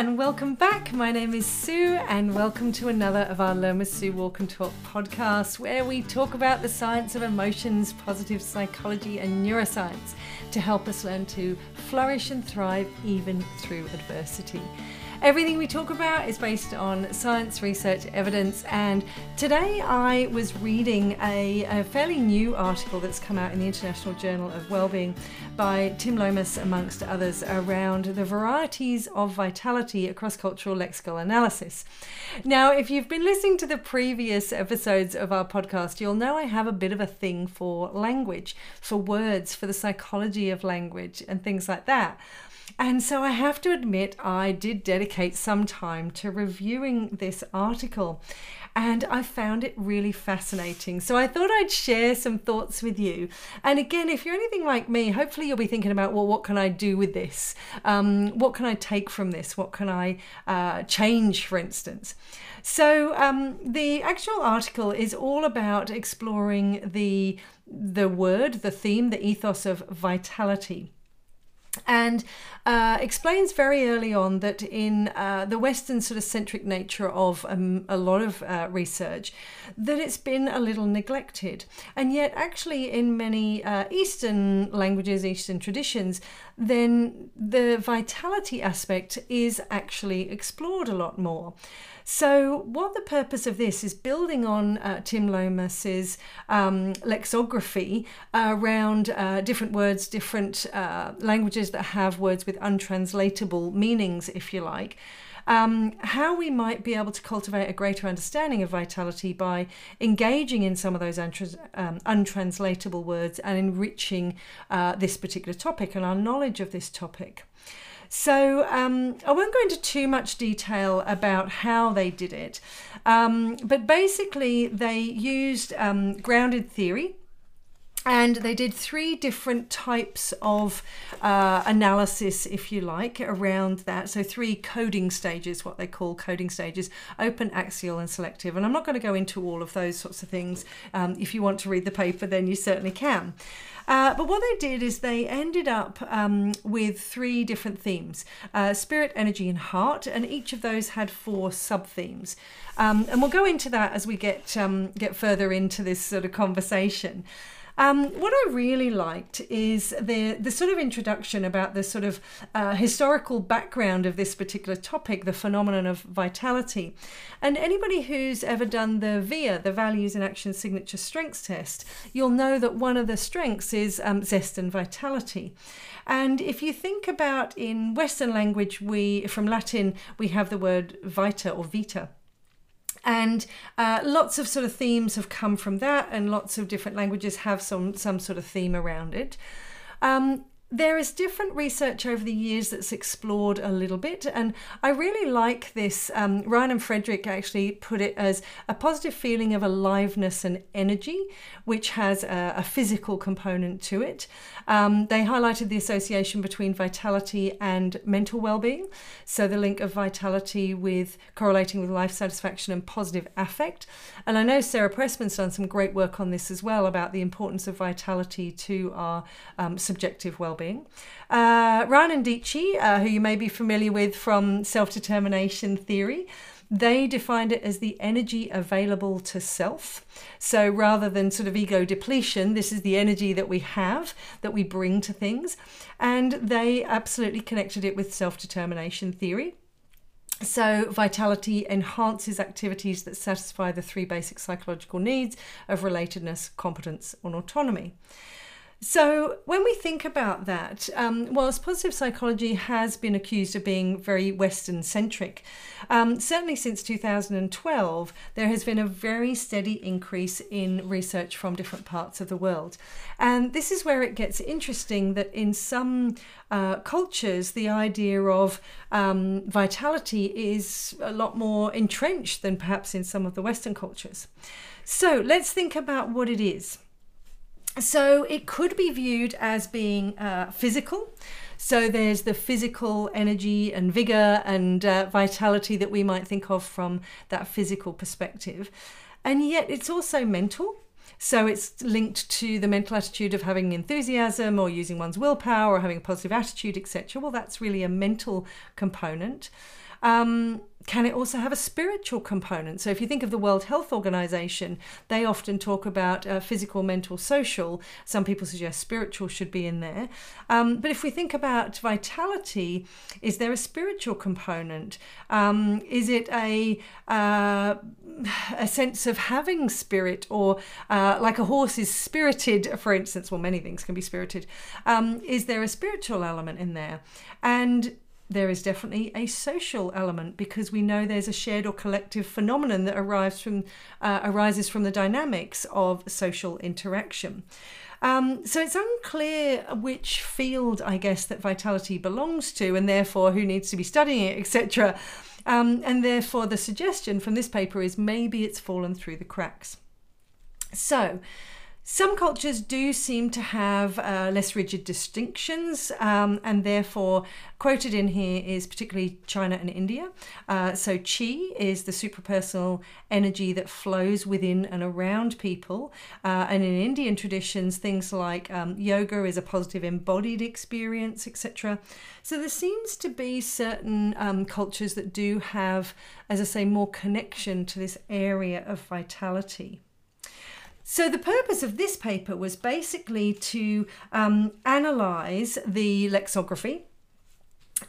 and welcome back. My name is Sue, and welcome to another of our with Sue Walk and Talk podcasts, where we talk about the science of emotions, positive psychology, and neuroscience to help us learn to flourish and thrive even through adversity. Everything we talk about is based on science, research, evidence, and today I was reading a, a, fairly new article that's come out in the International Journal of Wellbeing by Tim Lomas, amongst others, around the varieties of vitality across cultural lexical analysis. Now, if you've been listening to the previous episodes of our podcast, you'll know I have a bit of a thing for language, for words, for the psychology of language, and things like that. And so I have to admit, I did dedicate some time to reviewing this article and I found it really fascinating. So I thought I'd share some thoughts with you. And again, if you're anything like me, hopefully you'll be thinking about, well, what can I do with this? Um, what can I take from this? What can I uh, change, for instance? So um, the actual article is all about exploring the the word, the theme, the ethos of vitality and uh, explains very early on that in uh, the Western sort of centric nature of um, a lot of uh, research, that it's been a little neglected. And yet, actually, in many uh, Eastern languages, Eastern traditions, then the vitality aspect is actually explored a lot more. So, what the purpose of this is building on uh, Tim Lomas's um, lexicography around uh, different words, different uh, languages that have words with untranslatable meanings, if you like. Um, how we might be able to cultivate a greater understanding of vitality by engaging in some of those untrans- um, untranslatable words and enriching uh, this particular topic and our knowledge of this topic. So um, I won't go into too much detail about how they did it, um, but basically they used um, grounded theory and they did three different types of uh, analysis, if you like, around that. So, three coding stages, what they call coding stages open, axial, and selective. And I'm not going to go into all of those sorts of things. Um, if you want to read the paper, then you certainly can. Uh, but what they did is they ended up um, with three different themes uh, spirit, energy, and heart. And each of those had four sub themes. Um, and we'll go into that as we get, um, get further into this sort of conversation. Um, what I really liked is the the sort of introduction about the sort of uh, historical background of this particular topic, the phenomenon of vitality. And anybody who's ever done the VIA, the Values in Action Signature Strengths Test, you'll know that one of the strengths is um, zest and vitality. And if you think about in Western language, we from Latin we have the word vita or vita and uh, lots of sort of themes have come from that and lots of different languages have some some sort of theme around it. Um, there is different research over the years that's explored a little bit, and I really like this. Um, Ryan and Frederick actually put it as a positive feeling of aliveness and energy, which has a, a physical component to it. Um, they highlighted the association between vitality and mental well-being, so the link of vitality with correlating with life satisfaction and positive affect. And I know Sarah Pressman's done some great work on this as well about the importance of vitality to our um, subjective well-being well-being. Uh, Ryan and Deci, uh, who you may be familiar with from self-determination theory, they defined it as the energy available to self. So rather than sort of ego depletion, this is the energy that we have, that we bring to things. And they absolutely connected it with self determination theory. So, vitality enhances activities that satisfy the three basic psychological needs of relatedness, competence, and autonomy. So, when we think about that, um, whilst positive psychology has been accused of being very Western centric, um, certainly since 2012, there has been a very steady increase in research from different parts of the world. And this is where it gets interesting that in some uh, cultures, the idea of um, vitality is a lot more entrenched than perhaps in some of the Western cultures. So, let's think about what it is. So it could be viewed as being uh, physical. So there's the physical energy and vigor and uh, vitality that we might think of from that physical perspective. And yet it's also mental. So it's linked to the mental attitude of having enthusiasm or using one's willpower or having a positive attitude, etc. Well, that's really a mental component. Um, can it also have a spiritual component? So, if you think of the World Health Organization, they often talk about uh, physical, mental, social. Some people suggest spiritual should be in there. Um, but if we think about vitality, is there a spiritual component? Um, is it a uh, a sense of having spirit, or uh, like a horse is spirited, for instance? Well, many things can be spirited. Um, is there a spiritual element in there? And there is definitely a social element because we know there's a shared or collective phenomenon that arrives from, uh, arises from the dynamics of social interaction. Um, so it's unclear which field, I guess, that vitality belongs to, and therefore who needs to be studying it, etc. Um, and therefore, the suggestion from this paper is maybe it's fallen through the cracks. So, some cultures do seem to have uh, less rigid distinctions, um, and therefore, quoted in here is particularly China and India. Uh, so, qi is the suprapersonal energy that flows within and around people. Uh, and in Indian traditions, things like um, yoga is a positive embodied experience, etc. So, there seems to be certain um, cultures that do have, as I say, more connection to this area of vitality. So, the purpose of this paper was basically to um, analyse the lexicography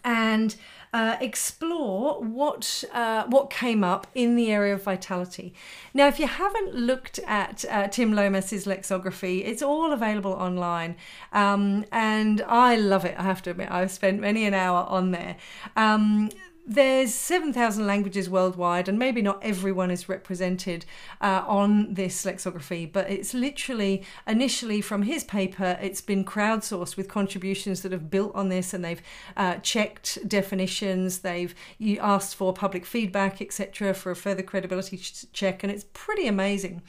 and uh, explore what uh, what came up in the area of vitality. Now, if you haven't looked at uh, Tim Lomas's lexicography, it's all available online, um, and I love it. I have to admit, I've spent many an hour on there. Um, there's 7,000 languages worldwide, and maybe not everyone is represented uh, on this lexicography, but it's literally initially from his paper, it's been crowdsourced with contributions that have built on this and they've uh, checked definitions, they've asked for public feedback, etc., for a further credibility check, and it's pretty amazing.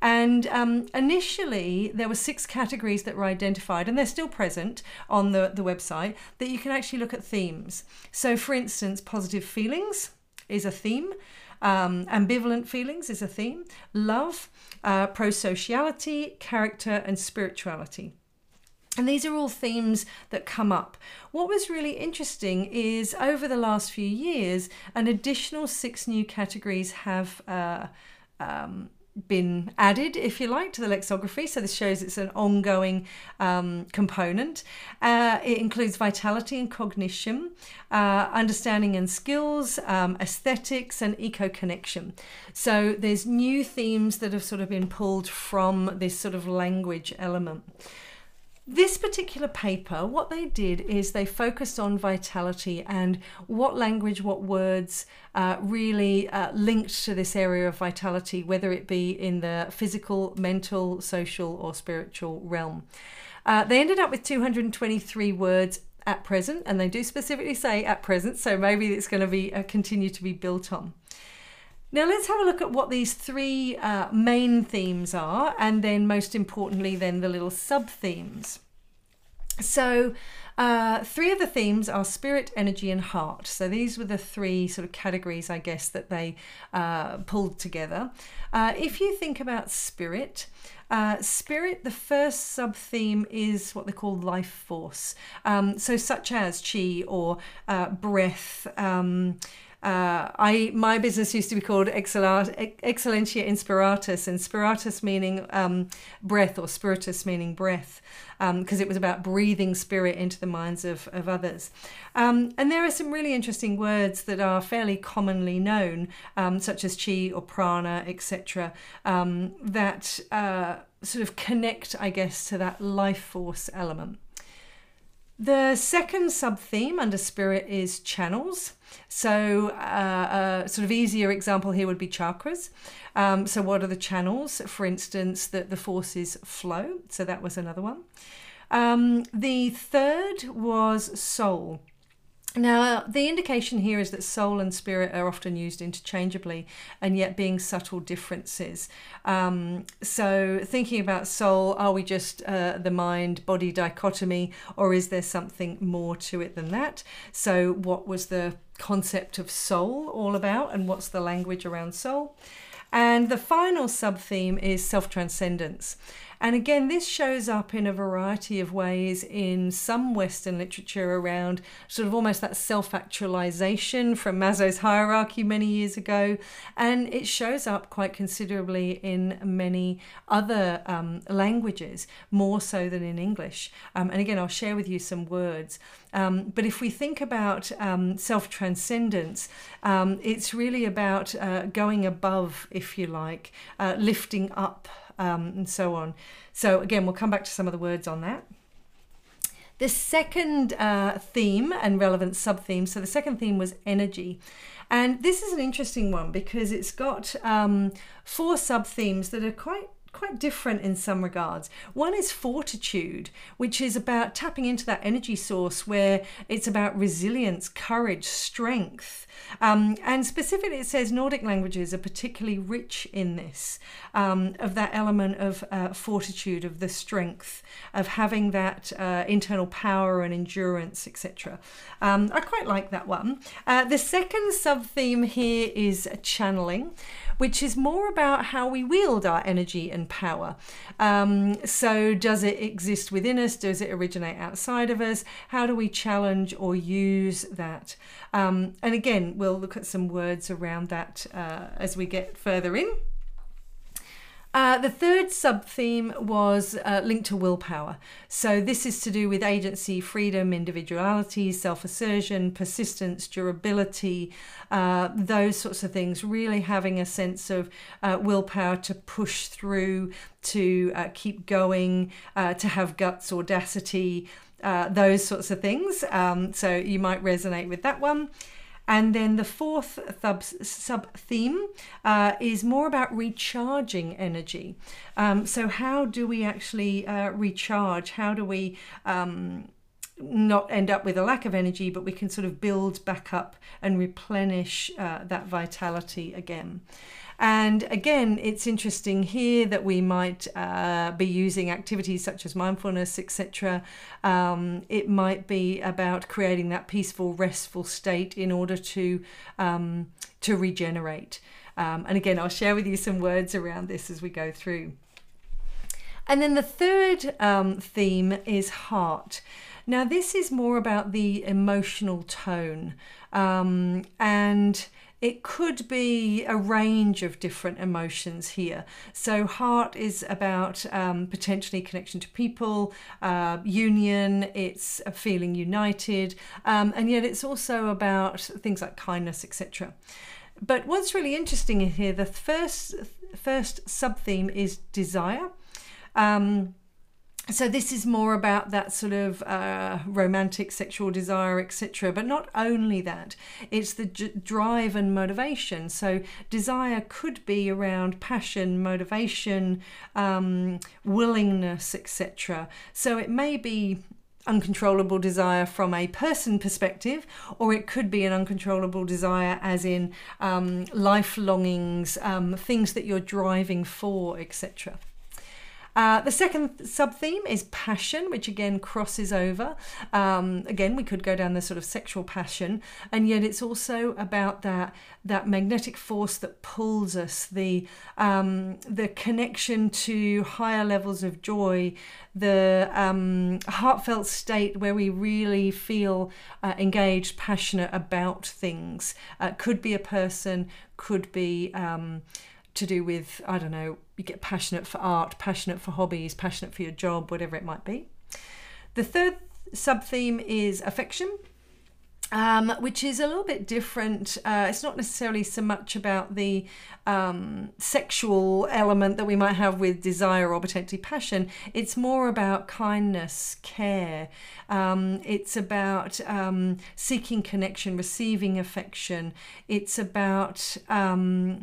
And um, initially, there were six categories that were identified, and they're still present on the, the website, that you can actually look at themes. So, for instance, positive feelings is a theme. Um, ambivalent feelings is a theme. Love, uh, pro sociality, character, and spirituality. And these are all themes that come up. What was really interesting is over the last few years, an additional six new categories have uh, um, been added, if you like, to the lexicography. So this shows it's an ongoing um, component. Uh, it includes vitality and cognition, uh, understanding and skills, um, aesthetics, and eco connection. So there's new themes that have sort of been pulled from this sort of language element. This particular paper, what they did is they focused on vitality and what language, what words uh, really uh, linked to this area of vitality, whether it be in the physical, mental, social, or spiritual realm. Uh, they ended up with 223 words at present, and they do specifically say at present, so maybe it's going to be uh, continue to be built on. Now, let's have a look at what these three uh, main themes are, and then, most importantly, then the little sub themes. So, uh, three of the themes are spirit, energy, and heart. So, these were the three sort of categories, I guess, that they uh, pulled together. Uh, if you think about spirit, uh, spirit, the first sub theme is what they call life force. Um, so, such as chi or uh, breath. Um, uh, I my business used to be called Excellentia Inspiratus, and spiratus meaning um, breath, or spiritus meaning breath, because um, it was about breathing spirit into the minds of, of others. Um, and there are some really interesting words that are fairly commonly known, um, such as chi or prana, etc., um, that uh, sort of connect, I guess, to that life force element. The second sub theme under spirit is channels. So, uh, a sort of easier example here would be chakras. Um, so, what are the channels? For instance, that the forces flow. So, that was another one. Um, the third was soul. Now, the indication here is that soul and spirit are often used interchangeably and yet being subtle differences. Um, so, thinking about soul, are we just uh, the mind body dichotomy or is there something more to it than that? So, what was the concept of soul all about and what's the language around soul? And the final sub theme is self transcendence. And again, this shows up in a variety of ways in some Western literature around sort of almost that self actualization from Maslow's hierarchy many years ago. And it shows up quite considerably in many other um, languages, more so than in English. Um, and again, I'll share with you some words. Um, but if we think about um, self transcendence, um, it's really about uh, going above, if you like, uh, lifting up um, and so on. So, again, we'll come back to some of the words on that. The second uh, theme and relevant sub theme, so the second theme was energy. And this is an interesting one because it's got um, four sub themes that are quite quite different in some regards. One is fortitude, which is about tapping into that energy source where it's about resilience, courage, strength. Um, and specifically, it says Nordic languages are particularly rich in this, um, of that element of uh, fortitude, of the strength, of having that uh, internal power and endurance, etc. Um, I quite like that one. Uh, the second sub theme here is channeling which is more about how we wield our energy and power. Um, so, does it exist within us? Does it originate outside of us? How do we challenge or use that? Um, and again, we'll look at some words around that uh, as we get further in. Uh, the third sub theme was uh, linked to willpower. So, this is to do with agency, freedom, individuality, self assertion, persistence, durability, uh, those sorts of things. Really having a sense of uh, willpower to push through, to uh, keep going, to have guts, audacity, those sorts of things. Um, so, you might resonate with that one. And then the fourth sub theme uh, is more about recharging energy. Um, so, how do we actually uh, recharge? How do we um, not end up with a lack of energy, but we can sort of build back up and replenish uh, that vitality again? And again, it's interesting here that we might uh, be using activities such as mindfulness, etc. Um, it might be about creating that peaceful, restful state in order to um, to regenerate. Um, and again, I'll share with you some words around this as we go through. And then the third um, theme is heart. Now, this is more about the emotional tone. Um, and it could be a range of different emotions here. So, heart is about um, potentially connection to people, uh, union, it's a feeling united, um, and yet it's also about things like kindness, etc. But what's really interesting here, the first first sub theme is desire. Um, so this is more about that sort of uh, romantic sexual desire etc but not only that it's the drive and motivation. So desire could be around passion motivation um, willingness etc so it may be uncontrollable desire from a person perspective, or it could be an uncontrollable desire as in um, life longings, um, things that you're driving for, etc. Uh, the second sub theme is passion, which again crosses over. Um, again, we could go down the sort of sexual passion, and yet it's also about that that magnetic force that pulls us, the um, the connection to higher levels of joy, the um, heartfelt state where we really feel uh, engaged, passionate about things. Uh, could be a person, could be um, to do with, I don't know, you get passionate for art, passionate for hobbies, passionate for your job, whatever it might be. The third sub theme is affection. Um, which is a little bit different. Uh, it's not necessarily so much about the um, sexual element that we might have with desire or potentially passion. It's more about kindness, care. Um, it's about um, seeking connection, receiving affection. It's about um,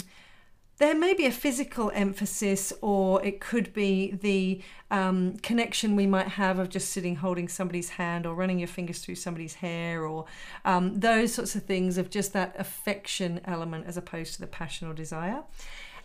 there may be a physical emphasis, or it could be the um, connection we might have of just sitting holding somebody's hand or running your fingers through somebody's hair, or um, those sorts of things of just that affection element as opposed to the passion or desire.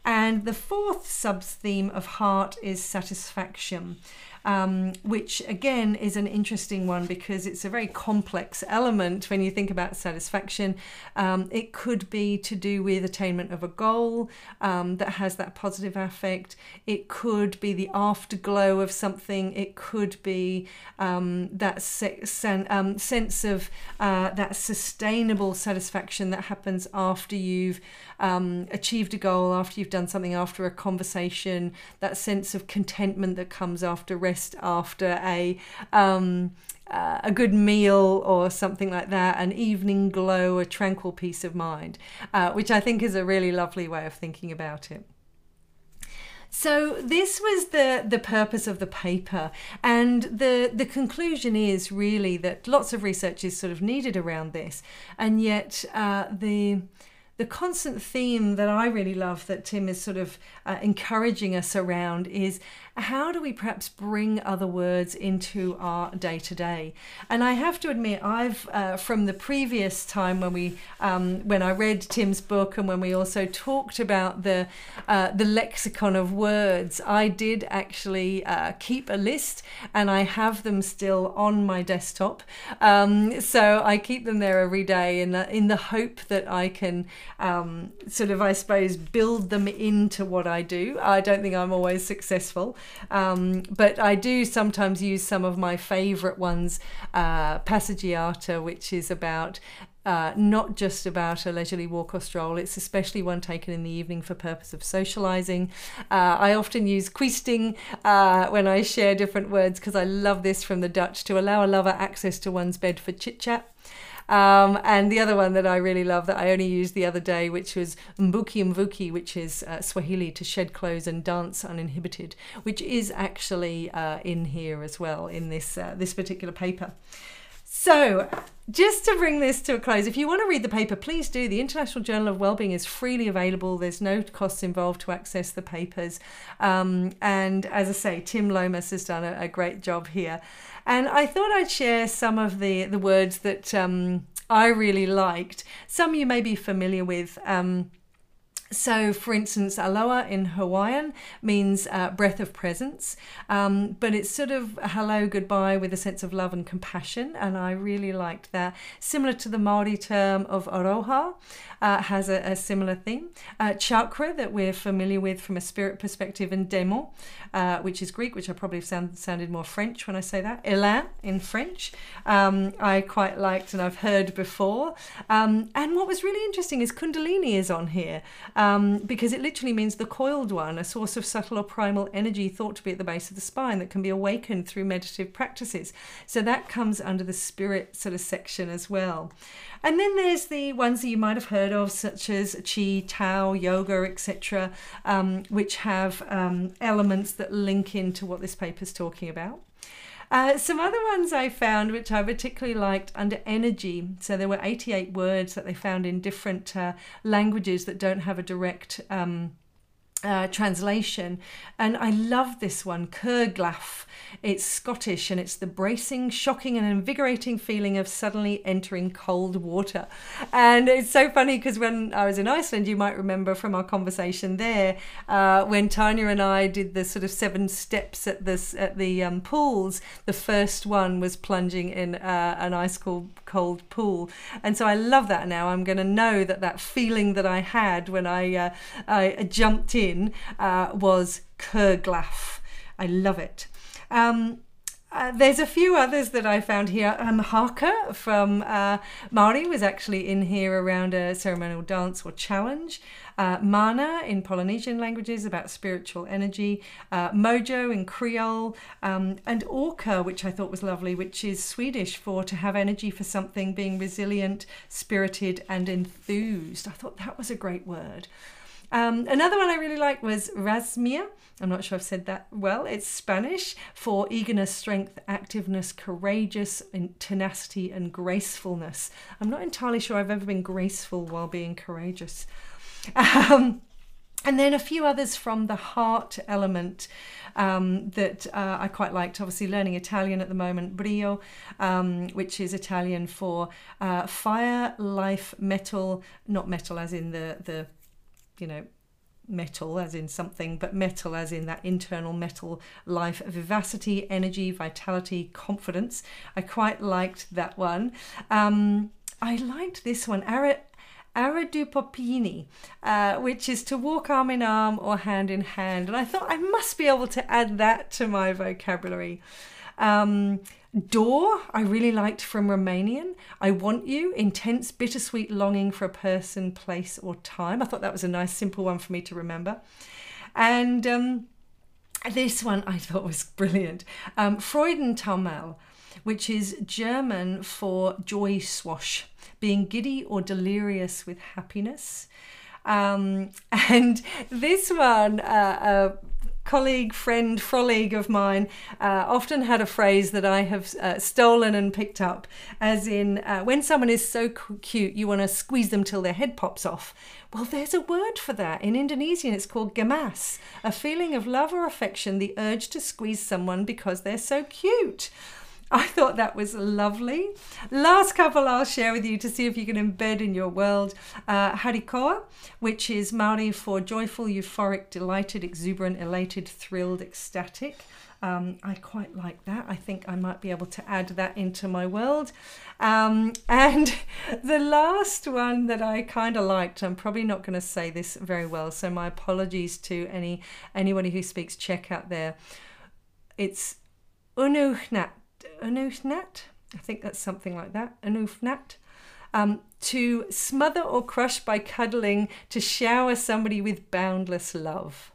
And the fourth sub theme of heart is satisfaction. Um, which again is an interesting one because it's a very complex element when you think about satisfaction. Um, it could be to do with attainment of a goal um, that has that positive affect. It could be the afterglow of something. It could be um, that se- sen- um, sense of uh, that sustainable satisfaction that happens after you've um, achieved a goal, after you've done something, after a conversation, that sense of contentment that comes after rest, after a um, uh, a good meal or something like that, an evening glow, a tranquil peace of mind, uh, which I think is a really lovely way of thinking about it. So this was the the purpose of the paper, and the the conclusion is really that lots of research is sort of needed around this, and yet uh, the the constant theme that I really love that Tim is sort of uh, encouraging us around is how do we perhaps bring other words into our day to day? And I have to admit, I've uh, from the previous time when we um, when I read Tim's book and when we also talked about the uh, the lexicon of words, I did actually uh, keep a list and I have them still on my desktop. Um, so I keep them there every day in the, in the hope that I can um, sort of, I suppose, build them into what I do. I don't think I'm always successful. Um, but I do sometimes use some of my favorite ones, uh, Passeggiata, which is about uh, not just about a leisurely walk or stroll. It's especially one taken in the evening for purpose of socializing. Uh, I often use queesting uh, when I share different words because I love this from the Dutch to allow a lover access to one's bed for chit chat. Um, and the other one that I really love that I only used the other day, which was Mbuki Mvuki, which is uh, Swahili to shed clothes and dance uninhibited, which is actually uh, in here as well in this uh, this particular paper. So, just to bring this to a close, if you want to read the paper, please do. The International Journal of Wellbeing is freely available. There's no costs involved to access the papers. Um, and as I say, Tim Lomas has done a, a, great job here. And I thought I'd share some of the, the words that um, I really liked. Some you may be familiar with. Um, so, for instance, aloha in Hawaiian means uh, breath of presence, um, but it's sort of hello, goodbye with a sense of love and compassion, and I really liked that. Similar to the Maori term of aroha, uh, has a, a, similar theme. Uh, chakra, that we're familiar with from a spirit perspective, and demo, uh, which is Greek, which I probably sound, sounded more French when I say that. Elan in French, um, I quite liked and I've heard before. Um, and what was really interesting is Kundalini is on here um, because it literally means the coiled one, a source of subtle or primal energy thought to be at the base of the spine that can be awakened through meditative practices. So that comes under the spirit sort of section as well. And then there's the ones that you might have heard of, such as Chi, Tao, Yoga, etc., um, which have um, elements that link into what this paper is talking about. Uh, some other ones I found, which I particularly liked under energy. So there were 88 words that they found in different uh, languages that don't have a direct um, uh, translation. And I love this one, Curglaff. It's Scottish and it's the bracing, shocking, and invigorating feeling of suddenly entering cold water. And it's so funny because when I was in Iceland, you might remember from our conversation there, uh, when Tanya and I did the sort of seven steps at this at the um, pools. The first one was plunging in uh, an ice cold cold pool, and so I love that now. I'm going to know that that feeling that I had when I uh, I jumped in uh, was Curglaff. I love it. Um, uh, there's a few others that I found here. Um, Haka from uh, Maori was actually in here around a ceremonial dance or challenge. Uh, mana in Polynesian languages about spiritual energy. Uh, mojo in Creole. Um, and orka, which I thought was lovely, which is Swedish for to have energy for something, being resilient, spirited, and enthused. I thought that was a great word. Um, another one I really liked was Rasmia. I'm not sure I've said that well. It's Spanish for eagerness, strength, activeness, courageous, tenacity, and gracefulness. I'm not entirely sure I've ever been graceful while being courageous. Um, and then a few others from the heart element um, that uh, I quite liked. Obviously, learning Italian at the moment, brio, um, which is Italian for uh, fire, life, mettle, not metal as in the the you know metal as in something, but metal as in that internal mettle life, vivacity, energy, vitality, confidence. I quite liked that one. Um, I liked this one, Ara- Aradupopini, uh, which is to walk arm in arm or hand in hand. And I thought I must be able to add that to my vocabulary. Um, Dor, I really liked from Romanian. I want you, intense, bittersweet longing for a person, place, or time. I thought that was a nice, simple one for me to remember. And um, this one I thought was brilliant. Um, Freudentaumel, which is German for joy swash, being giddy or delirious with happiness. Um, and this one, uh, uh, colleague, friend, frolic of mine uh, often had a phrase that I have uh, stolen and picked up, as in, uh, when someone is so cute, you want to squeeze them till their head pops off. Well, there's a word for that. In Indonesian, it's called gemas, a feeling of love or affection, the urge to squeeze someone because they're so cute. I thought that was lovely. Last couple I'll share with you to see if you can embed in your world uh, Harikoa, which is Maori for joyful, euphoric, delighted, exuberant, elated, thrilled, ecstatic. Um, I quite like that. I think I might be able to add that into my world. Um, and the last one that I kind of liked, I'm probably not going to say this very well, so my apologies to any anybody who speaks Czech out there. It's unuhnat Anufnat, I think that's something like that, Anufnat. Um, to smother or crush by cuddling, to shower somebody with boundless love.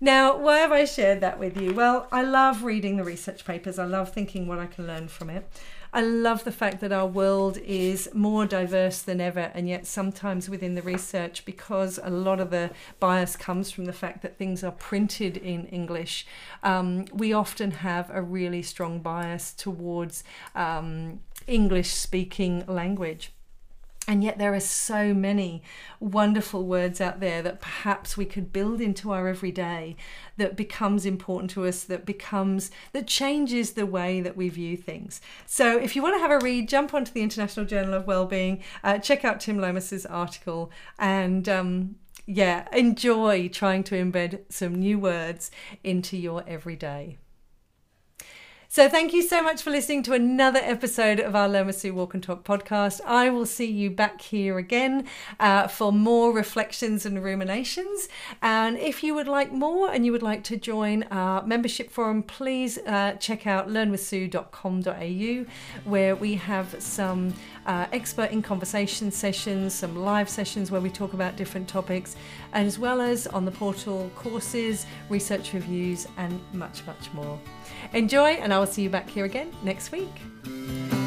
Now, why have I shared that with you? Well, I love reading the research papers. I love thinking what I can learn from it. I love the fact that our world is more diverse than ever, and yet sometimes within the research, because a lot of the bias comes from the fact that things are printed in English, um, we often have a really strong bias towards um, English speaking language. And yet, there are so many wonderful words out there that perhaps we could build into our everyday that becomes important to us, that becomes, that changes the way that we view things. So, if you want to have a read, jump onto the International Journal of Wellbeing, uh, check out Tim Lomas's article, and um, yeah, enjoy trying to embed some new words into your everyday. So thank you so much for listening to another episode of our Learn with Sue Walk and Talk podcast. I will see you back here again uh, for more reflections and ruminations. And if you would like more and you would like to join our membership forum, please uh, check out learnwithsue.com.au where we have some uh, expert in conversation sessions, some live sessions where we talk about different topics, and as well as on the portal courses, research reviews, and much, much more. Enjoy, and I will see you back here again next week.